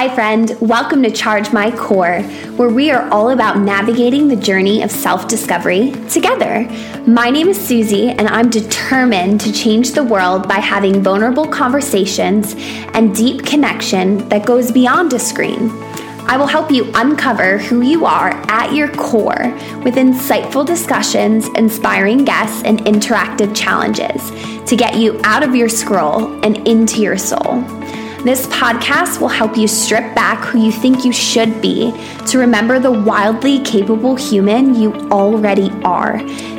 Hi, friend. Welcome to Charge My Core, where we are all about navigating the journey of self discovery together. My name is Susie, and I'm determined to change the world by having vulnerable conversations and deep connection that goes beyond a screen. I will help you uncover who you are at your core with insightful discussions, inspiring guests, and interactive challenges to get you out of your scroll and into your soul. This podcast will help you strip back who you think you should be to remember the wildly capable human you already are.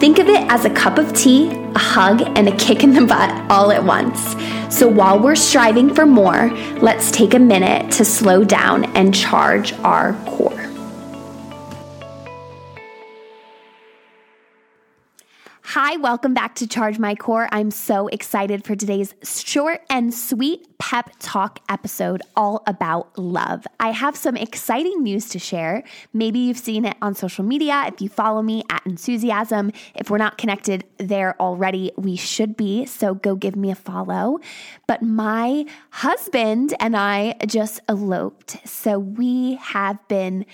Think of it as a cup of tea, a hug, and a kick in the butt all at once. So while we're striving for more, let's take a minute to slow down and charge our core. Hi, welcome back to Charge My Core. I'm so excited for today's short and sweet pep talk episode all about love. I have some exciting news to share. Maybe you've seen it on social media. If you follow me at Enthusiasm, if we're not connected there already, we should be. So go give me a follow. But my husband and I just eloped. So we have been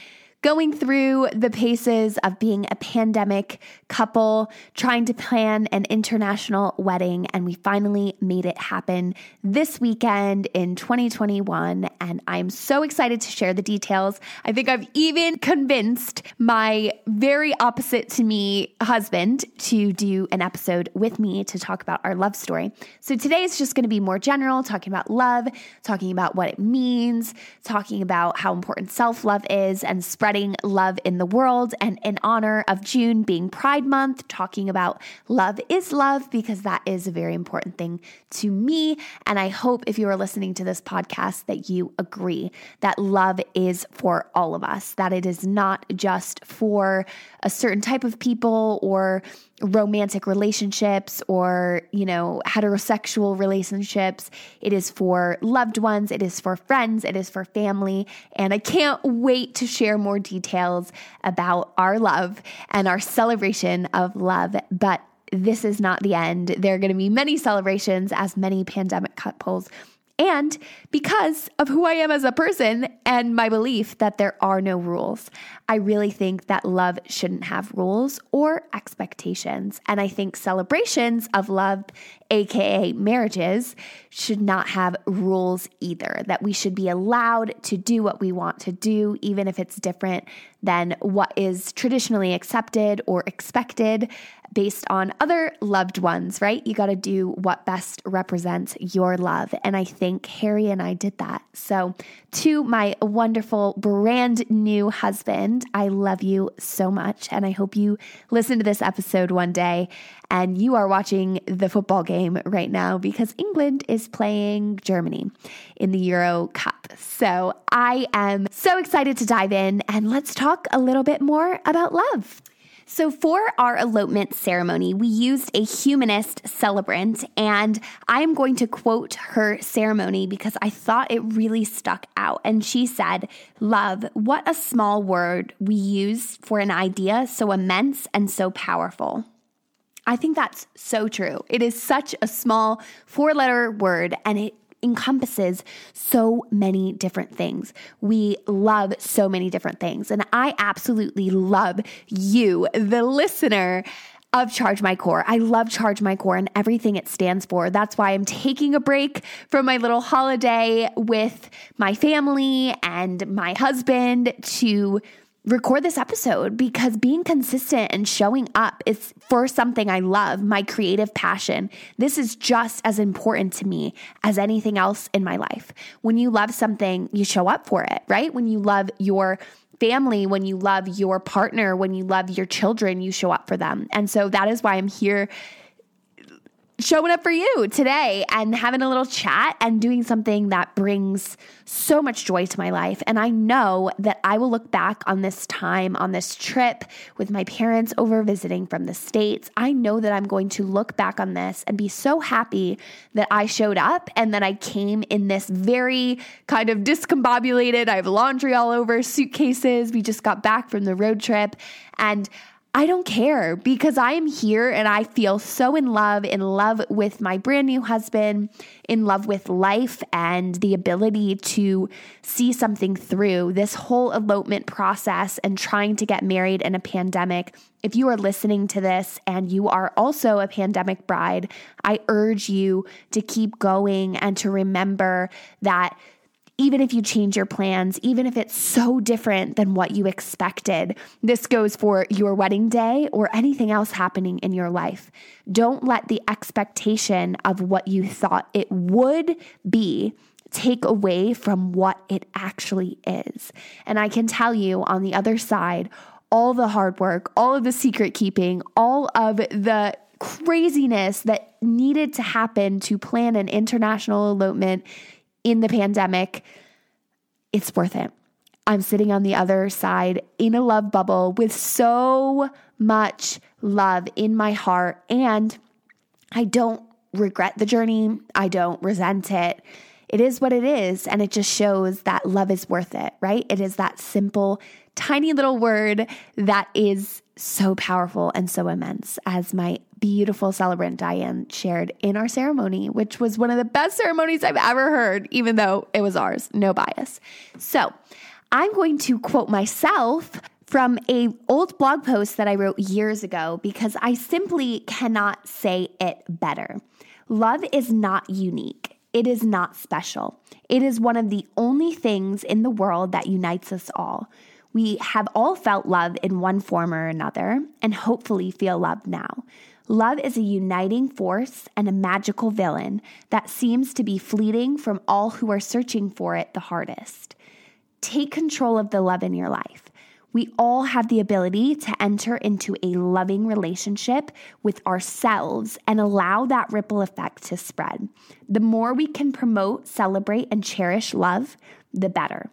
going through the paces of being a pandemic couple, trying to plan an international wedding, and we finally made it happen this weekend in 2021. And I'm so excited to share the details. I think I've even convinced my very opposite to me husband to do an episode with me to talk about our love story. So today is just going to be more general, talking about love, talking about what it means, talking about how important self love is, and spreading love in the world. And in honor of June being Pride Month, talking about love is love because that is a very important thing to me. And I hope if you are listening to this podcast that you agree that love is for all of us, that it is not just for a certain type of people or romantic relationships or, you know, heterosexual relationships. It is for loved ones, it is for friends, it is for family. And I can't wait to share more details about our love and our celebration of love. But this is not the end. There are going to be many celebrations as many pandemic couples and because of who I am as a person and my belief that there are no rules. I really think that love shouldn't have rules or expectations. And I think celebrations of love, AKA marriages, should not have rules either. That we should be allowed to do what we want to do, even if it's different than what is traditionally accepted or expected based on other loved ones, right? You got to do what best represents your love. And I think Harry and I did that. So, to my wonderful brand new husband, I love you so much. And I hope you listen to this episode one day and you are watching the football game right now because England is playing Germany in the Euro Cup. So, I am so excited to dive in and let's talk a little bit more about love. So, for our elopement ceremony, we used a humanist celebrant, and I am going to quote her ceremony because I thought it really stuck out. And she said, Love, what a small word we use for an idea so immense and so powerful. I think that's so true. It is such a small four letter word, and it encompasses so many different things. We love so many different things. And I absolutely love you, the listener of Charge My Core. I love Charge My Core and everything it stands for. That's why I'm taking a break from my little holiday with my family and my husband to record this episode because being consistent and showing up is for something I love, my creative passion. This is just as important to me as anything else in my life. When you love something, you show up for it, right? When you love your family, when you love your partner, when you love your children, you show up for them. And so that is why I'm here showing up for you today and having a little chat and doing something that brings so much joy to my life. And I know that I will look back on this time, on this trip with my parents over visiting from the States. I know that I'm going to look back on this and be so happy that I showed up and that I came in this very kind of discombobulated, I have laundry all over, suitcases. We just got back from the road trip. And I don't care because I am here and I feel so in love, in love with my brand new husband, in love with life and the ability to see something through this whole elopement process and trying to get married in a pandemic. If you are listening to this and you are also a pandemic bride, I urge you to keep going and to remember that even if you change your plans, even if it's so different than what you expected. This goes for your wedding day or anything else happening in your life. Don't let the expectation of what you thought it would be take away from what it actually is. And I can tell you on the other side, all the hard work, all of the secret keeping, all of the craziness that needed to happen to plan an international elopement in the pandemic, it's worth it. I'm sitting on the other side in a love bubble with so much love in my heart. And I don't regret the journey, I don't resent it. It is what it is. And it just shows that love is worth it, right? It is that simple, tiny little word that is so powerful and so immense, as my beautiful celebrant Diane shared in our ceremony, which was one of the best ceremonies I've ever heard, even though it was ours, no bias. So I'm going to quote myself from a old blog post that I wrote years ago because I simply cannot say it better. Love is not unique. It is not special. It is one of the only things in the world that unites us all. We have all felt love in one form or another, and hopefully feel love now. Love is a uniting force and a magical villain that seems to be fleeting from all who are searching for it the hardest. Take control of the love in your life. We all have the ability to enter into a loving relationship with ourselves and allow that ripple effect to spread. The more we can promote, celebrate, and cherish love, the better.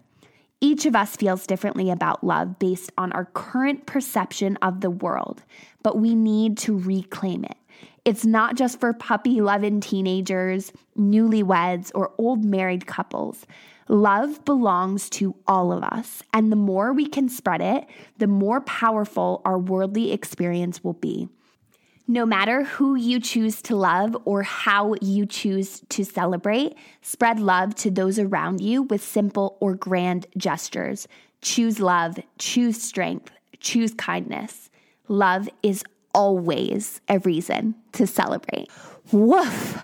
Each of us feels differently about love based on our current perception of the world, but we need to reclaim it. It's not just for puppy loving teenagers, newlyweds, or old married couples. Love belongs to all of us, and the more we can spread it, the more powerful our worldly experience will be. No matter who you choose to love or how you choose to celebrate, spread love to those around you with simple or grand gestures. Choose love, choose strength, choose kindness. Love is always a reason to celebrate. Woof.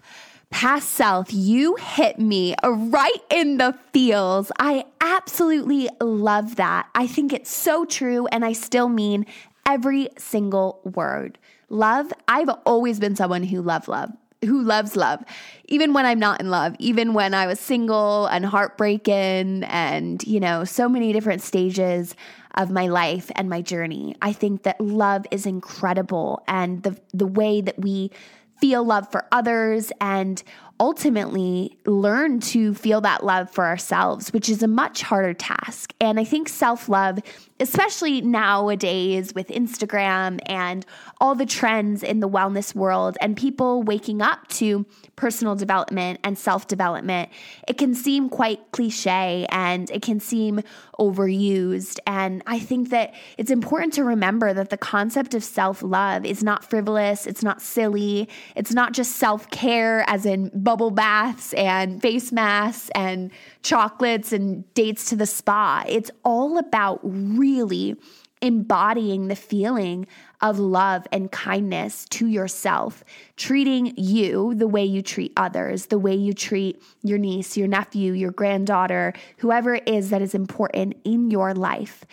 Past self, you hit me right in the feels. I absolutely love that. I think it's so true, and I still mean every single word. Love, I've always been someone who love love, who loves love, even when I'm not in love, even when I was single and heartbreaking and, you know, so many different stages of my life and my journey. I think that love is incredible and the the way that we feel love for others and ultimately learn to feel that love for ourselves, which is a much harder task. And I think self love, especially nowadays with Instagram and all the trends in the wellness world and people waking up to personal development and self development, it can seem quite cliche and it can seem overused. And I think that it's important to remember that the concept of self love is not frivolous, it's not silly, it's not just self care, as in bubble baths and face masks and chocolates and dates to the spa. It's all about really embodying the feeling of love and kindness to yourself, treating you the way you treat others, the way you treat your niece, your nephew, your granddaughter, whoever it is that is important in your life,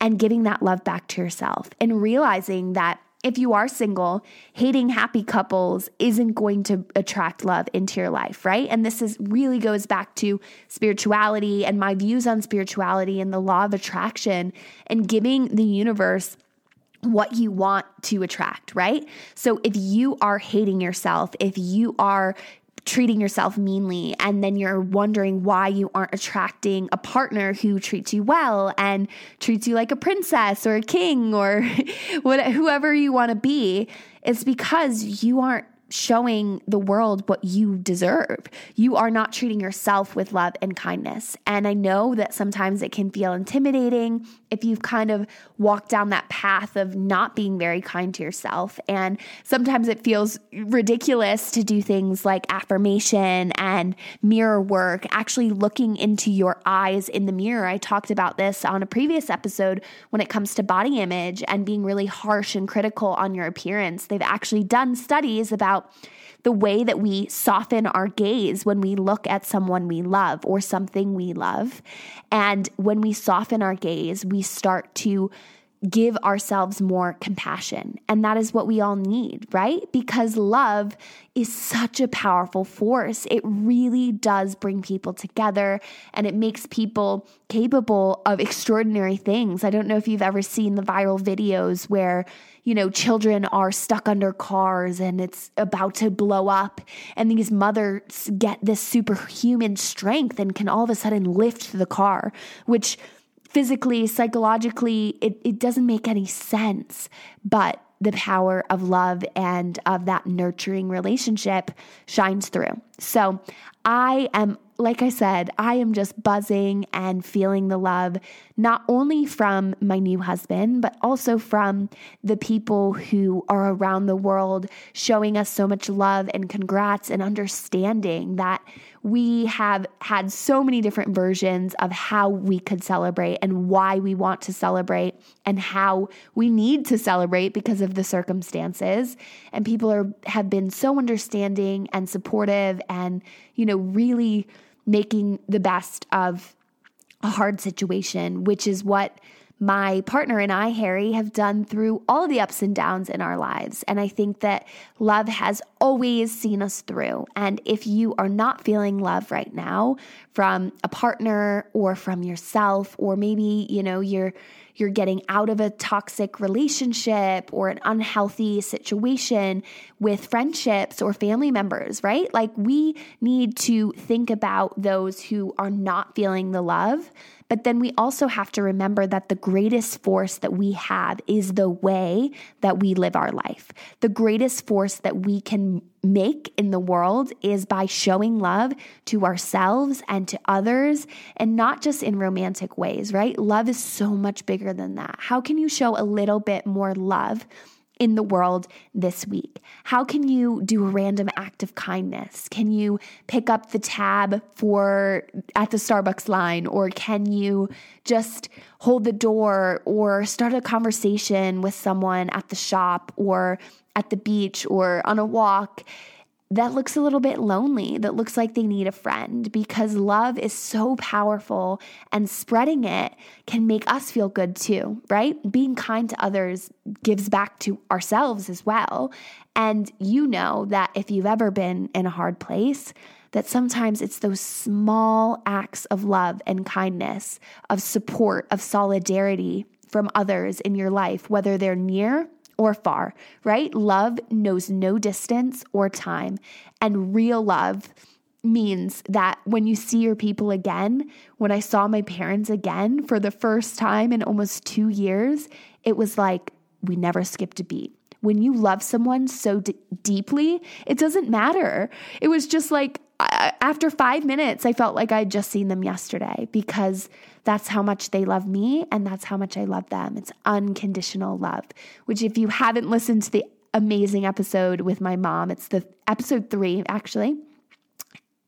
and giving that love back to yourself and realizing that if you are single, hating happy couples isn't going to attract love into your life, right? And this is really goes back to spirituality and my views on spirituality and the law of attraction and giving the universe what you want to attract, right? So if you are hating yourself, if you are treating yourself meanly and then you're wondering why you aren't attracting a partner who treats you well and treats you like a princess or a king or whatever whoever you want to be. It's because you aren't showing the world what you deserve. You are not treating yourself with love and kindness. And I know that sometimes it can feel intimidating if you've kind of walked down that path of not being very kind to yourself. And sometimes it feels ridiculous to do things like affirmation and mirror work, actually looking into your eyes in the mirror. I talked about this on a previous episode when it comes to body image and being really harsh and critical on your appearance. They've actually done studies about the way that we soften our gaze when we look at someone we love or something we love. And when we soften our gaze, we start to give ourselves more compassion. And that is what we all need, right? Because love is such a powerful force. It really does bring people together and it makes people capable of extraordinary things. I don't know if you've ever seen the viral videos where, you know, children are stuck under cars and it's about to blow up, and these mothers get this superhuman strength and can all of a sudden lift the car, which physically, psychologically, it, it doesn't make any sense. But the power of love and of that nurturing relationship shines through. So I am like I said, I am just buzzing and feeling the love, not only from my new husband, but also from the people who are around the world showing us so much love and congrats and understanding that we have had so many different versions of how we could celebrate and why we want to celebrate and how we need to celebrate because of the circumstances. And people are have been so understanding and supportive and, you know, really making the best of a hard situation, which is what my partner and I, Harry, have done through all the ups and downs in our lives. And I think that love has always seen us through. And if you are not feeling love right now from a partner or from yourself, or maybe, you know, you're you're getting out of a toxic relationship or an unhealthy situation with friendships or family members, right? Like we need to think about those who are not feeling the love but then we also have to remember that the greatest force that we have is the way that we live our life. The greatest force that we can make in the world is by showing love to ourselves and to others, and not just in romantic ways, right? Love is so much bigger than that. How can you show a little bit more love? In the world this week? How can you do a random act of kindness? Can you pick up the tab for at the Starbucks line or can you just hold the door or start a conversation with someone at the shop or at the beach or on a walk? That looks a little bit lonely, that looks like they need a friend because love is so powerful and spreading it can make us feel good too, right? Being kind to others gives back to ourselves as well. And you know that if you've ever been in a hard place, that sometimes it's those small acts of love and kindness, of support, of solidarity from others in your life, whether they're near or far, right? Love knows no distance or time. And real love means that when you see your people again, when I saw my parents again for the first time in almost two years, it was like we never skipped a beat. When you love someone so d- deeply, it doesn't matter. It was just like after five minutes, I felt like I'd just seen them yesterday because that's how much they love me and that's how much I love them. It's unconditional love, which, if you haven't listened to the amazing episode with my mom, it's the episode three, actually.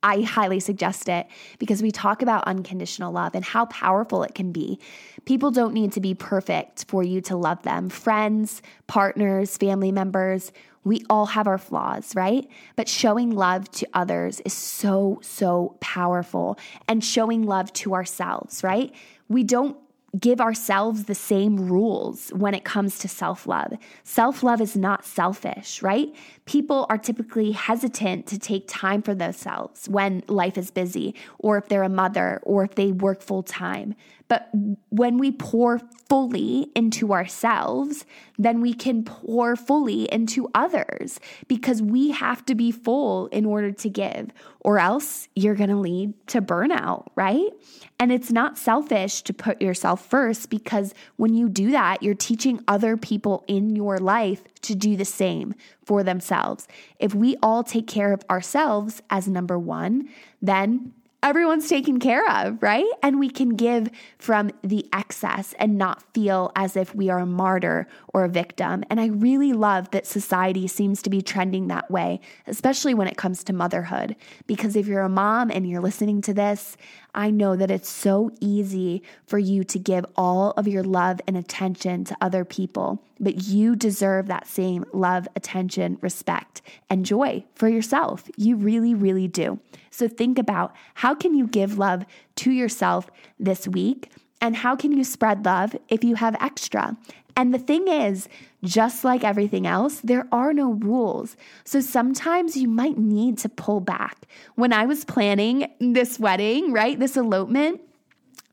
I highly suggest it because we talk about unconditional love and how powerful it can be. People don't need to be perfect for you to love them. Friends, partners, family members, we all have our flaws, right? But showing love to others is so, so powerful. And showing love to ourselves, right? We don't give ourselves the same rules when it comes to self love. Self love is not selfish, right? People are typically hesitant to take time for themselves when life is busy, or if they're a mother, or if they work full time. But when we pour fully into ourselves, then we can pour fully into others because we have to be full in order to give, or else you're going to lead to burnout, right? And it's not selfish to put yourself first because when you do that, you're teaching other people in your life to do the same for themselves. If we all take care of ourselves as number one, then everyone's taken care of, right? And we can give from the excess and not feel as if we are a martyr or a victim. And I really love that society seems to be trending that way, especially when it comes to motherhood. Because if you're a mom and you're listening to this, I know that it's so easy for you to give all of your love and attention to other people, but you deserve that same love, attention, respect, and joy for yourself. You really, really do. So think about how can you give love to yourself this week? And how can you spread love if you have extra? And the thing is, just like everything else, there are no rules. So sometimes you might need to pull back. When I was planning this wedding, right, this elopement,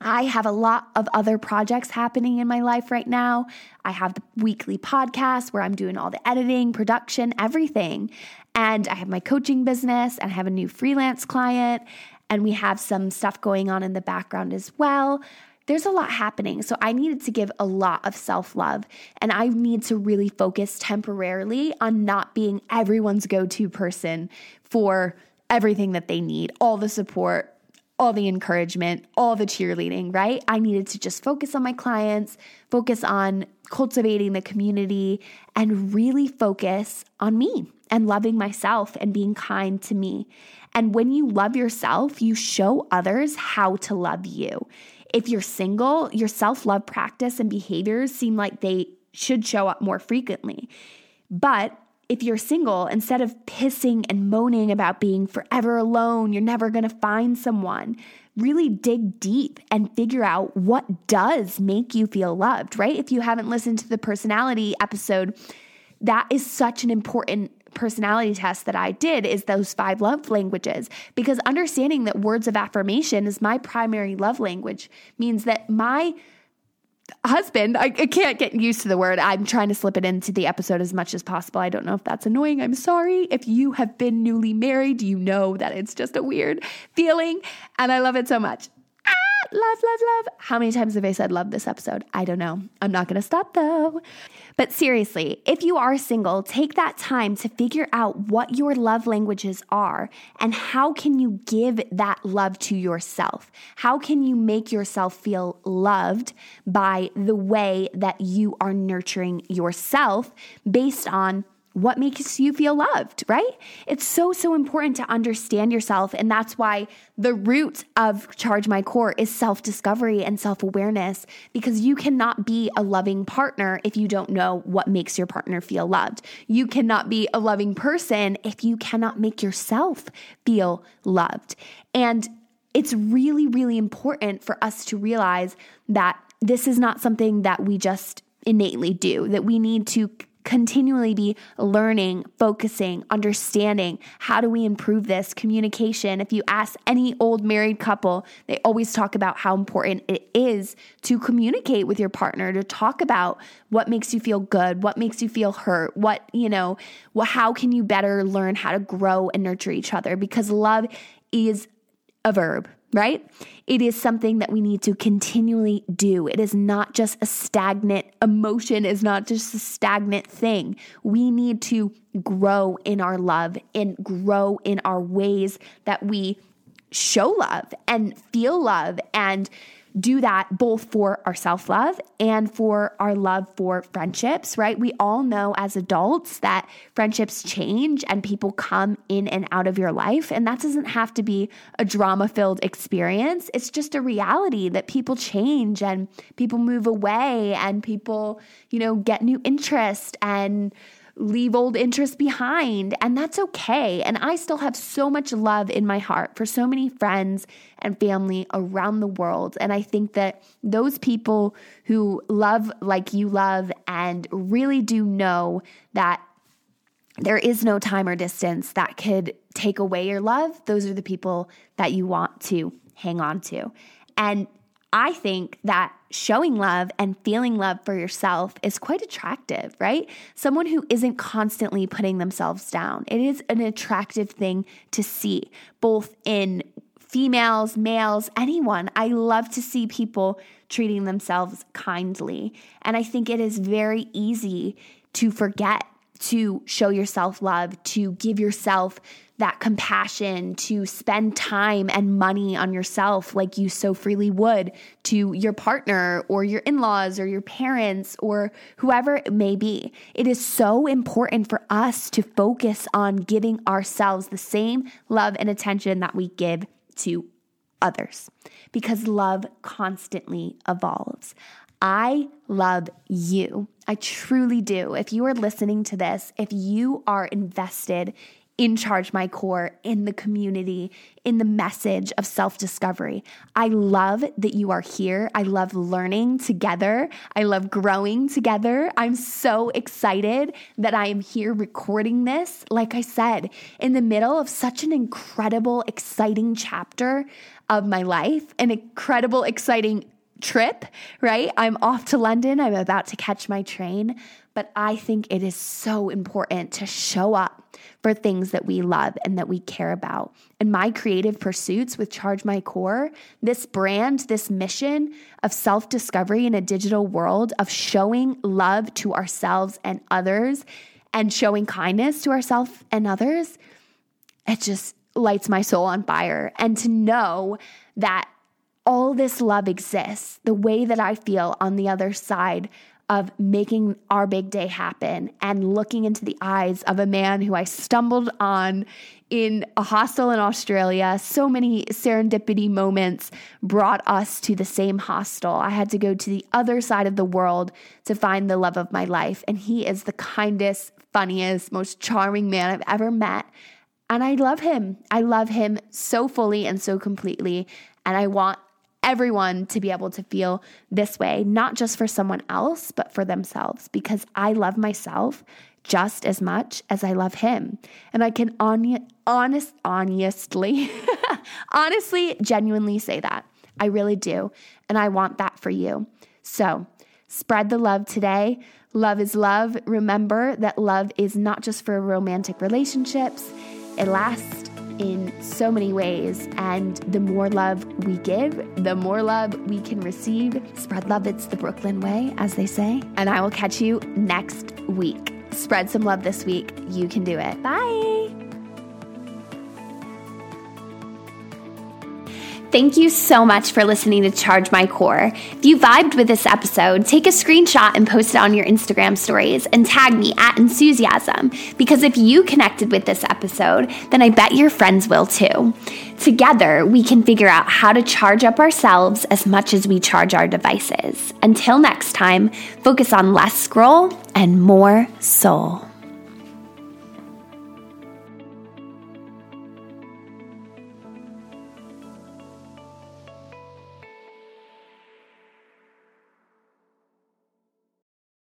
I have a lot of other projects happening in my life right now. I have the weekly podcast where I'm doing all the editing, production, everything. And I have my coaching business and I have a new freelance client. And we have some stuff going on in the background as well there's a lot happening. So I needed to give a lot of self love. And I need to really focus temporarily on not being everyone's go to person for everything that they need, all the support, all the encouragement, all the cheerleading, right? I needed to just focus on my clients, focus on cultivating the community, and really focus on me and loving myself and being kind to me. And when you love yourself, you show others how to love you. If you're single, your self love practice and behaviors seem like they should show up more frequently. But if you're single, instead of pissing and moaning about being forever alone, you're never gonna find someone, really dig deep and figure out what does make you feel loved, right? If you haven't listened to the personality episode, that is such an important personality test that I did is those five love languages because understanding that words of affirmation is my primary love language means that my husband, I, I, can't get used to the word. I'm trying to slip it into the episode as much as possible. I don't know if that's annoying. I'm sorry. If you have been newly married, you know that it's just a weird feeling and I love it so much ah, love, love, love. How many times have I said love this episode? I don't know. I'm not to stop though. But seriously, if you are single, take that time to figure out what your love languages are and how can you give that love to yourself? How can you make yourself feel loved by the way that you are nurturing yourself based on what makes you feel loved, right? It's so, so important to understand yourself. And that's why the root of Charge My Core is self discovery and self awareness, because you cannot be a loving partner if you don't know what makes your partner feel loved. You cannot be a loving person if you cannot make yourself feel loved. And it's really, really important for us to realize that this is not something that we just innately do, that we need to continually be learning, focusing, understanding. How do we improve this? Communication. If you ask any old married couple, they always talk about how important it is to communicate with your partner, to talk about what makes you feel good, what makes you feel hurt, what, you know, how can you better learn how to grow and nurture each other? Because love is a verb right? It is something that we need to continually do. It is not just a stagnant emotion, is not just a stagnant thing. We need to grow in our love and grow in our ways that we show love and feel love and do that both for our self love and for our love for friendships, right? We all know as adults that friendships change and people come in and out of your life. And that doesn't have to be a drama filled experience. It's just a reality that people change and people move away and people, you know, get new interest and leave old interests behind, and that's okay. And I still have so much love in my heart for so many friends and family around the world. And I think that those people who love like you love and really do know that there is no time or distance that could take away your love, those are the people that you want to hang on to. And I think that showing love and feeling love for yourself is quite attractive, right? Someone who isn't constantly putting themselves down. It is an attractive thing to see, both in females, males, anyone. I love to see people treating themselves kindly. And I think it is very easy to forget to show yourself love, to give yourself that compassion, to spend time and money on yourself like you so freely would to your partner or your in laws or your parents or whoever it may be. It is so important for us to focus on giving ourselves the same love and attention that we give to others because love constantly evolves. I love you. I truly do. If you are listening to this, if you are invested in Charge My Core, in the community, in the message of self discovery. I love that you are here. I love learning together. I love growing together. I'm so excited that I am here recording this. Like I said, in the middle of such an incredible, exciting chapter of my life, an incredible, exciting trip, right? I'm off to London. I'm about to catch my train. But I think it is so important to show up for things that we love and that we care about. And my creative pursuits with Charge My Core, this brand, this mission of self discovery in a digital world, of showing love to ourselves and others and showing kindness to ourselves and others, it just lights my soul on fire. And to know that all this love exists, the way that I feel on the other side of making our big day happen and looking into the eyes of a man who I stumbled on in a hostel in Australia. So many serendipity moments brought us to the same hostel. I had to go to the other side of the world to find the love of my life. And he is the kindest, funniest, most charming man I've ever met. And I love him. I love him so fully and so completely. And I want everyone to be able to feel this way, not just for someone else, but for themselves, because I love myself just as much as I love him. And I can on- honest, honestly, honestly, genuinely say that. I really do. And I want that for you. So spread the love today. Love is love. Remember that love is not just for romantic relationships, it lasts in so many ways. And the more love we give, the more love we can receive. Spread love, it's the Brooklyn way, as they say. And I will catch you next week. Spread some love this week. You can do it. Bye. Thank you so much for listening to Charge My Core. If you vibed with this episode, take a screenshot and post it on your Instagram stories and tag me at enthusiasm. Because if you connected with this episode, then I bet your friends will too. Together, we can figure out how to charge up ourselves as much as we charge our devices. Until next time, focus on less scroll and more soul.